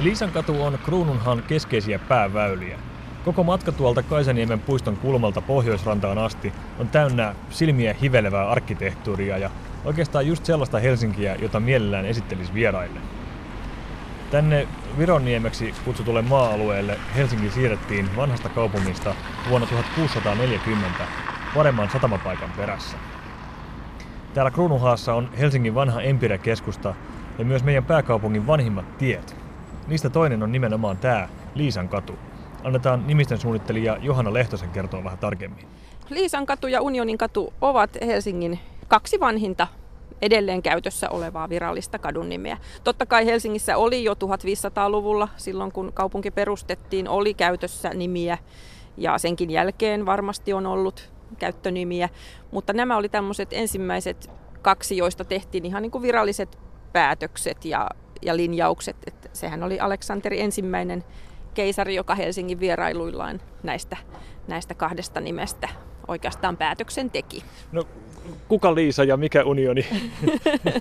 Liisan katu on Kruununhan keskeisiä pääväyliä. Koko matka tuolta Kaisaniemen puiston kulmalta pohjoisrantaan asti on täynnä silmiä hivelevää arkkitehtuuria ja oikeastaan just sellaista Helsinkiä, jota mielellään esittelisi vieraille. Tänne Vironniemeksi kutsutulle maa-alueelle Helsinki siirrettiin vanhasta kaupungista vuonna 1640 paremman satamapaikan perässä. Täällä Kruunuhaassa on Helsingin vanha Empire-keskusta ja myös meidän pääkaupungin vanhimmat tiet. Niistä toinen on nimenomaan tämä Liisan katu. Annetaan nimisten suunnittelija Johanna Lehtosen kertoa vähän tarkemmin. Liisan katu ja Unionin katu ovat Helsingin kaksi vanhinta edelleen käytössä olevaa virallista kadun nimeä. Totta kai Helsingissä oli jo 1500-luvulla, silloin kun kaupunki perustettiin, oli käytössä nimiä ja senkin jälkeen varmasti on ollut käyttönimiä, mutta nämä oli tämmöiset ensimmäiset kaksi, joista tehtiin ihan niin kuin viralliset päätökset ja, ja linjaukset. Että sehän oli Aleksanteri ensimmäinen keisari, joka Helsingin vierailuillaan näistä, näistä kahdesta nimestä oikeastaan päätöksen teki. No, kuka Liisa ja mikä unioni?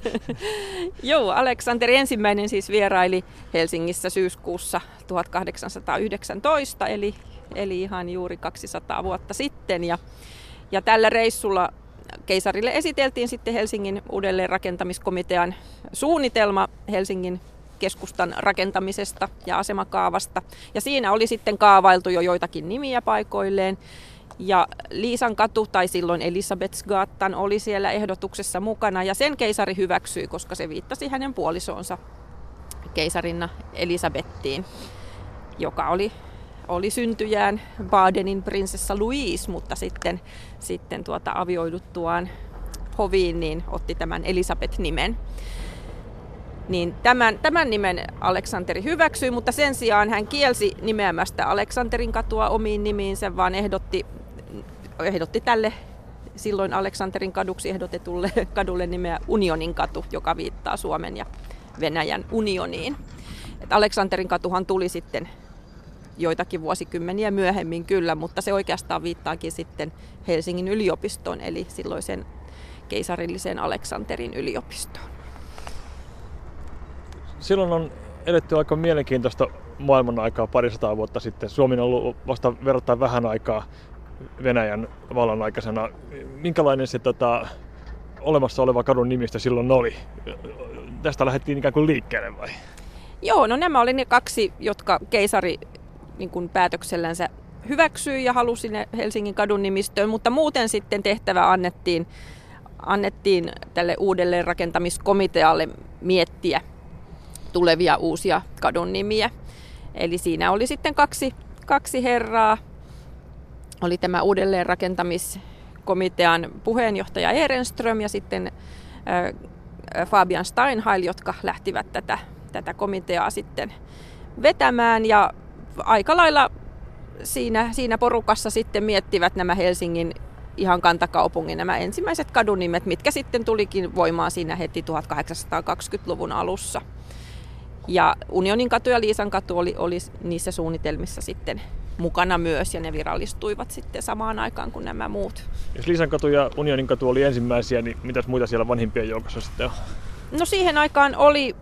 Joo, Aleksanteri ensimmäinen siis vieraili Helsingissä syyskuussa 1819, eli, eli ihan juuri 200 vuotta sitten. Ja, ja tällä reissulla keisarille esiteltiin sitten Helsingin uudelleenrakentamiskomitean suunnitelma Helsingin keskustan rakentamisesta ja asemakaavasta. Ja siinä oli sitten kaavailtu jo joitakin nimiä paikoilleen. Ja Liisan katu, tai silloin Elisabethsgatan, oli siellä ehdotuksessa mukana, ja sen keisari hyväksyi, koska se viittasi hänen puolisoonsa keisarinna Elisabettiin, joka oli, oli syntyjään Badenin prinsessa Louise, mutta sitten, sitten tuota avioiduttuaan hoviin, niin otti tämän Elisabeth-nimen. Niin tämän, tämän nimen Aleksanteri hyväksyi, mutta sen sijaan hän kielsi nimeämästä Aleksanterin katua omiin nimiinsä, vaan ehdotti ehdotti tälle silloin Aleksanterin kaduksi ehdotetulle kadulle nimeä Unionin katu, joka viittaa Suomen ja Venäjän unioniin. Aleksanterin katuhan tuli sitten joitakin vuosikymmeniä myöhemmin kyllä, mutta se oikeastaan viittaakin sitten Helsingin yliopistoon, eli silloisen keisarilliseen Aleksanterin yliopistoon. Silloin on eletty aika mielenkiintoista maailman aikaa parisataa vuotta sitten. Suomi on ollut vasta verrattain vähän aikaa Venäjän vallan aikaisena. Minkälainen se tota, olemassa oleva kadun nimistä silloin oli? Tästä lähdettiin ikään kuin liikkeelle vai? Joo, no nämä oli ne kaksi, jotka keisari niin kuin päätöksellänsä hyväksyi ja halusi ne Helsingin kadun nimistöön, mutta muuten sitten tehtävä annettiin, annettiin tälle uudelleen rakentamiskomitealle miettiä tulevia uusia kadun nimiä. Eli siinä oli sitten kaksi, kaksi herraa, oli tämä uudelleenrakentamiskomitean puheenjohtaja Ehrenström ja sitten Fabian Steinheil, jotka lähtivät tätä, tätä komiteaa sitten vetämään ja aika lailla siinä, siinä porukassa sitten miettivät nämä Helsingin ihan kantakaupungin nämä ensimmäiset kadunimet, mitkä sitten tulikin voimaan siinä heti 1820-luvun alussa. Ja Unionin katu ja Liisan katu oli, oli niissä suunnitelmissa sitten mukana myös ja ne virallistuivat sitten samaan aikaan kuin nämä muut. Jos Liisan katu ja Unionin katu oli ensimmäisiä, niin mitäs muita siellä vanhimpien joukossa sitten on? No siihen aikaan oli,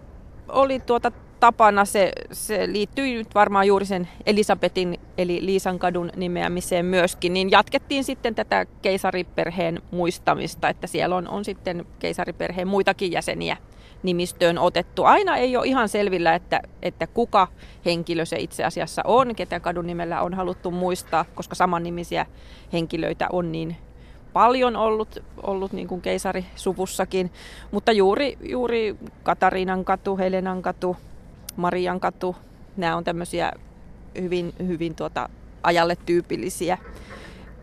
oli tuota tapana, se, se liittyy nyt varmaan juuri sen Elisabetin eli Liisan kadun nimeämiseen myöskin, niin jatkettiin sitten tätä keisariperheen muistamista, että siellä on, on sitten keisariperheen muitakin jäseniä nimistöön otettu. Aina ei ole ihan selvillä, että, että kuka henkilö se itse asiassa on, ketä kadun nimellä on haluttu muistaa, koska samannimisiä henkilöitä on niin paljon ollut, ollut niin kuin keisarisuvussakin. Mutta juuri, juuri Katariinan katu, Helenan katu, Marian katu, nämä on tämmöisiä hyvin, hyvin tuota, ajalle tyypillisiä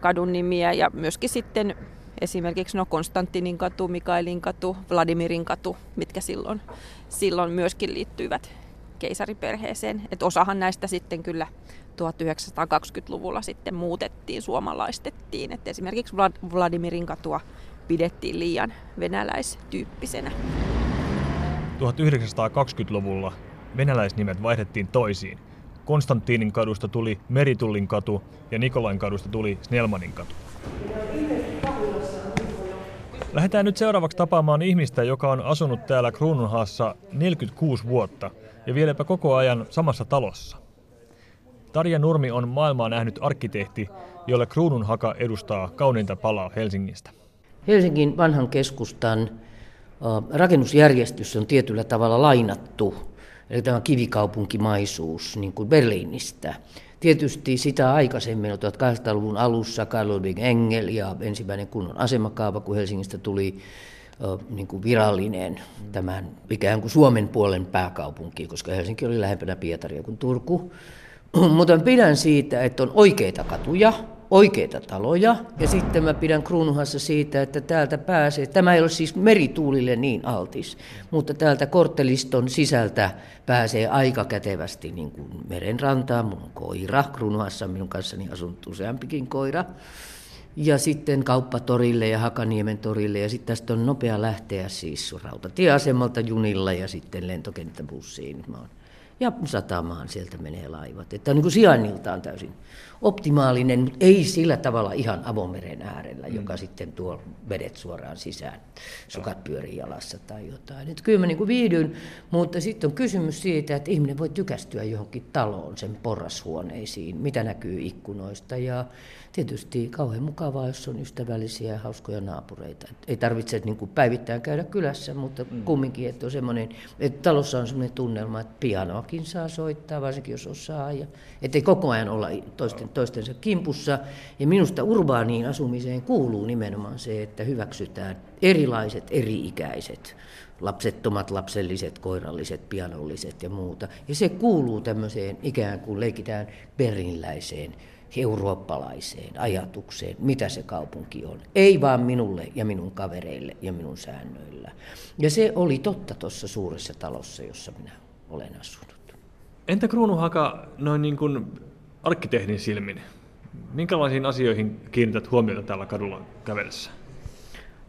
kadun nimiä ja myöskin sitten esimerkiksi no Konstantinin katu, Mikaelin katu, Vladimirin katu, mitkä silloin, silloin myöskin liittyivät keisariperheeseen. Et osahan näistä sitten kyllä 1920-luvulla sitten muutettiin, suomalaistettiin. Et esimerkiksi Vladimirin katua pidettiin liian venäläistyyppisenä. 1920-luvulla venäläisnimet vaihdettiin toisiin. Konstantinin kadusta tuli Meritullin katu ja Nikolain kadusta tuli Snellmanin katu. Lähdetään nyt seuraavaksi tapaamaan ihmistä, joka on asunut täällä Kruununhaassa 46 vuotta ja vieläpä koko ajan samassa talossa. Tarja Nurmi on maailmaa nähnyt arkkitehti, jolle Kruununhaka edustaa kauniinta palaa Helsingistä. Helsingin vanhan keskustan rakennusjärjestys on tietyllä tavalla lainattu, eli tämä kivikaupunkimaisuus niin kuin Berliinistä. Tietysti sitä aikaisemmin, 1800-luvun alussa, Karl Ludwig Engel ja ensimmäinen kunnon asemakaava, kun Helsingistä tuli niin kuin virallinen tämän ikään kuin Suomen puolen pääkaupunki, koska Helsinki oli lähempänä Pietaria kuin Turku. Mutta pidän siitä, että on oikeita katuja, oikeita taloja. Ja sitten mä pidän Kruunuhassa siitä, että täältä pääsee, tämä ei ole siis merituulille niin altis, mutta täältä kortteliston sisältä pääsee aika kätevästi niin kuin merenrantaan. Mun koira, Kruunuhassa minun kanssani asunut useampikin koira. Ja sitten kauppatorille ja Hakaniemen torille ja sitten tästä on nopea lähteä siis rautatieasemalta junilla ja sitten lentokenttäbussiin. Mä oon ja satamaan sieltä menee laivat. Että on niin kuin sijainniltaan täysin optimaalinen, mutta ei sillä tavalla ihan avomeren äärellä, mm. joka sitten tuo vedet suoraan sisään, sukat pyörii jalassa tai jotain. Että kyllä mä niin kuin viihdyn, mutta sitten on kysymys siitä, että ihminen voi tykästyä johonkin taloon, sen porrashuoneisiin, mitä näkyy ikkunoista ja tietysti kauhean mukavaa, jos on ystävällisiä ja hauskoja naapureita. Et ei tarvitse niin kuin päivittäin käydä kylässä, mutta mm. kumminkin, että on semmoinen, että talossa on semmoinen tunnelma, että pianoakin saa soittaa, varsinkin jos osaa. Ja, ettei koko ajan olla toisten, toistensa kimpussa. Ja minusta urbaaniin asumiseen kuuluu nimenomaan se, että hyväksytään erilaiset, eri-ikäiset lapsettomat, lapselliset, koiralliset, pianolliset ja muuta. Ja se kuuluu tämmöiseen ikään kuin leikitään perinläiseen eurooppalaiseen ajatukseen, mitä se kaupunki on. Ei vaan minulle ja minun kavereille ja minun säännöillä. Ja se oli totta tuossa suuressa talossa, jossa minä olen asunut. Entä Kruunuhaka noin niin kuin arkkitehdin silmin? Minkälaisiin asioihin kiinnität huomiota tällä kadulla kävellessä?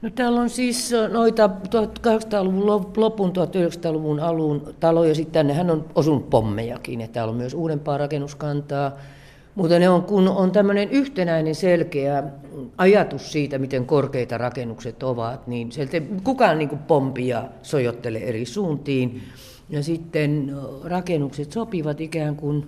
No täällä on siis noita 1800-luvun lopun, 1900-luvun alun taloja, sitten tännehän on osunut pommejakin, ja täällä on myös uudempaa rakennuskantaa, mutta ne on, kun on tämmöinen yhtenäinen selkeä ajatus siitä, miten korkeita rakennukset ovat, niin sieltä kukaan niin pompi ja sojottele eri suuntiin. Ja sitten rakennukset sopivat ikään kuin,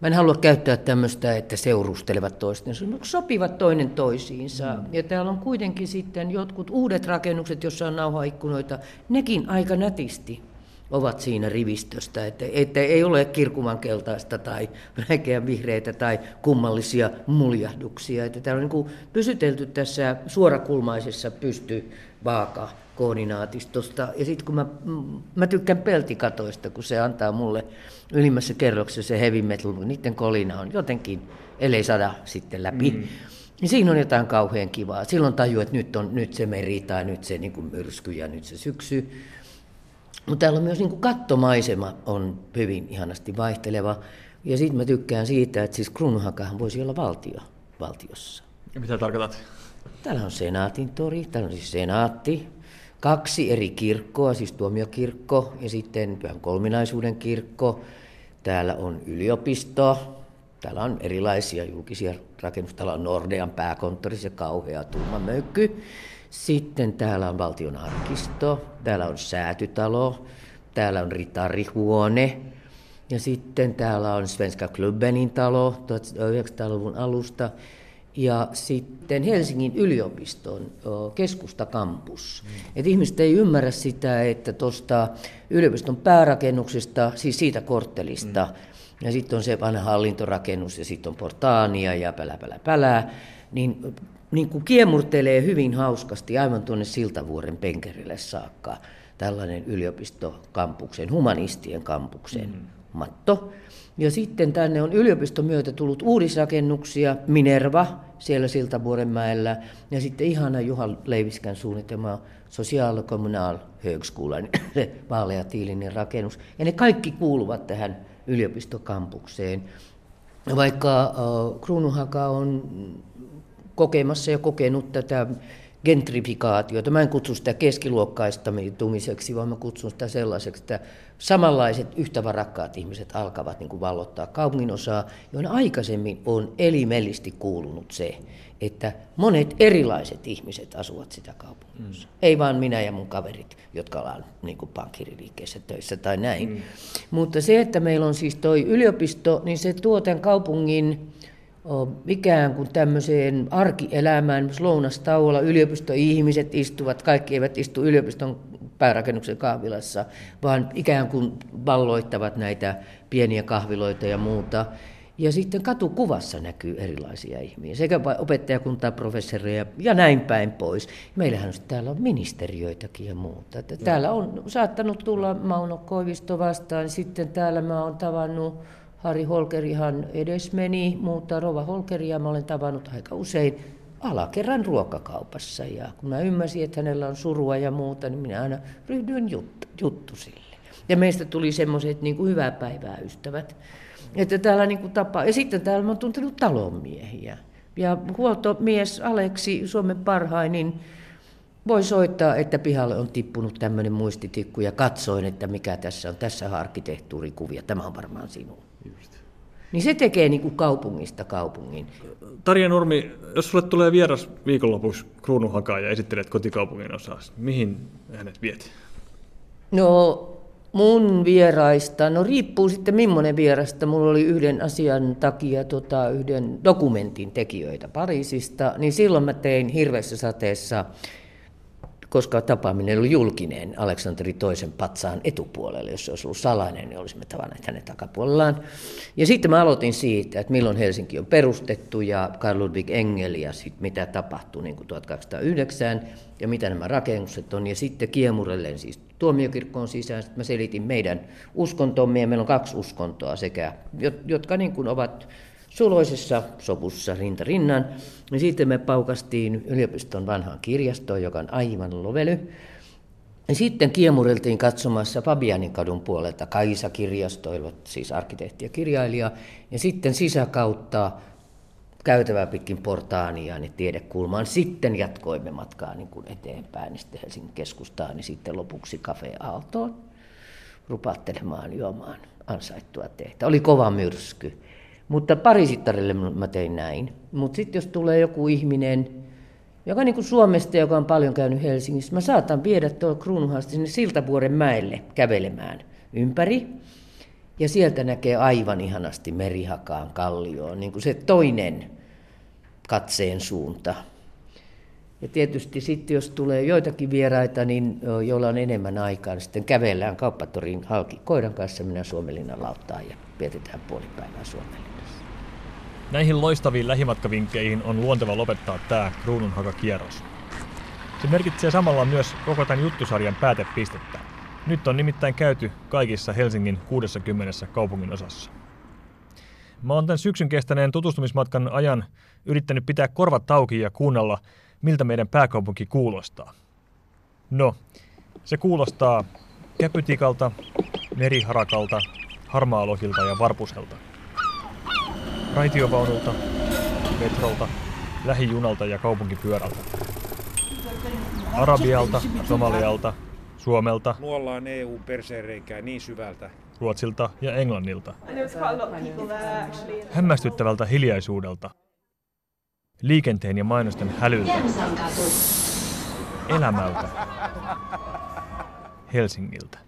mä en halua käyttää tämmöistä, että seurustelevat toistensa, mutta sopivat toinen toisiinsa. Mm. Ja täällä on kuitenkin sitten jotkut uudet rakennukset, joissa on nauhaikkunoita, nekin aika nätisti ovat siinä rivistöstä, että, että ei ole kirkuvan keltaista tai räikeän vihreitä tai kummallisia muljahduksia. Että täällä on niin pysytelty tässä suorakulmaisessa pysty vaaka koordinaatistosta. Ja sitten kun mä, mä tykkään peltikatoista, kun se antaa mulle ylimmässä kerroksessa se heavy metal, niiden kolina on jotenkin, ellei sada sitten läpi. Mm. Niin siinä on jotain kauhean kivaa. Silloin tajuu, että nyt on nyt se meri tai nyt se niin kuin myrsky ja nyt se syksy. Mutta täällä on myös niin kuin kattomaisema on hyvin ihanasti vaihteleva. Ja sitten mä tykkään siitä, että siis Kruununhakahan voisi olla valtio valtiossa. Ja mitä tarkoitat? Täällä on senaatin tori, täällä on siis senaatti, kaksi eri kirkkoa, siis tuomiokirkko ja sitten pyhän kolminaisuuden kirkko. Täällä on yliopisto, täällä on erilaisia julkisia rakennuksia, täällä on Nordean pääkonttori, se kauhea tumma möykky. Sitten täällä on valtion arkisto, täällä on säätytalo, täällä on ritarihuone. Ja sitten täällä on Svenska Klubbenin talo 1900-luvun alusta ja sitten Helsingin yliopiston keskustakampus. Mm. Et ihmiset ei ymmärrä sitä, että tuosta yliopiston päärakennuksesta, siis siitä korttelista, mm. ja sitten on se vanha hallintorakennus ja sitten on portaania ja pälä, pälä, pälä, niin niin kuin kiemurtelee hyvin hauskasti aivan tuonne Siltavuoren penkerille saakka tällainen yliopistokampuksen, humanistien kampuksen mm. Matto. Ja sitten tänne on yliopiston myötä tullut uudisrakennuksia, Minerva siellä Siltavuorenmäellä ja sitten ihana Juha Leiviskän suunnitelma Social Kommunal Högskolan, se vaaleatiilinen rakennus. Ja ne kaikki kuuluvat tähän yliopistokampukseen. Vaikka äh, Kruunuhaka on kokemassa ja kokenut tätä gentrifikaatiota. Mä en kutsu sitä keskiluokkaistumiseksi, vaan mä kutsun sitä sellaiseksi, että samanlaiset yhtä varakkaat ihmiset alkavat niin kuin vallottaa kaupunginosaa, joina aikaisemmin on elimellisesti kuulunut se, että monet erilaiset ihmiset asuvat sitä kaupungissa. Mm. Ei vaan minä ja mun kaverit, jotka ollaan niin kuin pankkiriliikkeessä töissä tai näin. Mm. Mutta se, että meillä on siis toi yliopisto, niin se tuo tämän kaupungin ikään kuin tämmöiseen arkielämään, lounastauolla yliopistoihmiset istuvat, kaikki eivät istu yliopiston päärakennuksen kahvilassa, vaan ikään kuin valloittavat näitä pieniä kahviloita ja muuta. Ja sitten katukuvassa näkyy erilaisia ihmisiä, sekä opettajakuntaa, professoreja ja näin päin pois. Meillähän täällä on ministeriöitäkin ja muuta. Että täällä on saattanut tulla Mauno Koivisto vastaan, sitten täällä mä oon tavannut Harri Holkerihan edes meni, mutta Rova Holkeria mä olen tavannut aika usein alakerran ruokakaupassa. Ja kun mä ymmärsin, että hänellä on surua ja muuta, niin minä aina ryhdyin juttu, juttu sille. Ja meistä tuli semmoiset niin kuin hyvää päivää ystävät. Että täällä niin kuin tapa. Ja sitten täällä on tuntenut talonmiehiä. Ja huoltomies Aleksi, Suomen parhain, niin voi soittaa, että pihalle on tippunut tämmöinen muistitikku ja katsoin, että mikä tässä on. Tässä on arkkitehtuurikuvia. Tämä on varmaan sinun. Just. Niin se tekee niin kuin kaupungista kaupungin. Tarja Nurmi, jos sulle tulee vieras viikonlopuksi kruunuhakaan ja esittelet kotikaupungin osas, mihin hänet viet? No mun vieraista, no riippuu sitten millainen vierasta. Mulla oli yhden asian takia tota, yhden dokumentin tekijöitä Pariisista, niin silloin mä tein hirveässä sateessa koska tapaaminen oli julkinen Aleksanteri toisen patsaan etupuolelle. Jos se olisi ollut salainen, niin olisimme tavanneet hänen takapuolellaan. Ja sitten mä aloitin siitä, että milloin Helsinki on perustettu ja Karl Ludwig Engel ja sit mitä tapahtui niin kuin 1809 ja mitä nämä rakennukset on. Ja sitten kiemurellen siis tuomiokirkkoon sisään. Sitten mä selitin meidän uskontomme ja meillä on kaksi uskontoa sekä, jotka niin kuin ovat suloisessa sopussa rinta rinnan. Ja sitten me paukastiin yliopiston vanhaan kirjastoon, joka on aivan lovely. Ja sitten kiemuriltiin katsomassa Fabianin kadun puolelta Kaisa-kirjastoilla, siis arkkitehti ja kirjailija. Ja sitten sisäkautta käytävää pitkin portaania niin tiedekulmaan. Sitten jatkoimme matkaa niin kuin eteenpäin, niin sitten Helsingin keskustaan, niin sitten lopuksi Cafe Aaltoon rupattelemaan juomaan ansaittua tehtä. Oli kova myrsky. Mutta parisittarille mä tein näin. Mutta sitten jos tulee joku ihminen, joka niin kuin Suomesta, joka on paljon käynyt Helsingissä, mä saatan viedä tuolla Kruunuhasta sinne Siltavuoren mäelle kävelemään ympäri. Ja sieltä näkee aivan ihanasti merihakaan kallioon, niin kuin se toinen katseen suunta. Ja tietysti sitten jos tulee joitakin vieraita, niin joilla on enemmän aikaa, niin sitten kävellään kauppatorin halki koiran kanssa, minä Suomenlinnan lauttaan ja vietetään puoli päivää Suomenlinnassa. Näihin loistaviin lähimatkavinkkeihin on luonteva lopettaa tämä kruununhaka-kierros. Se merkitsee samalla myös koko tämän juttusarjan päätepistettä. Nyt on nimittäin käyty kaikissa Helsingin 60 kaupungin osassa. Mä oon tämän syksyn kestäneen tutustumismatkan ajan yrittänyt pitää korvat tauki ja kuunnella, miltä meidän pääkaupunki kuulostaa. No, se kuulostaa käpytikalta, meriharakalta, harmaalohilta ja varpuselta. Raitiovaunulta, metrolta, lähijunalta ja kaupunkipyörältä. Arabialta, Somalialta, Suomelta, Nuollaan EU perseereikää niin syvältä. Ruotsilta ja Englannilta. Hämmästyttävältä hiljaisuudelta. Liikenteen ja mainosten hälyltä. Elämältä. Helsingiltä.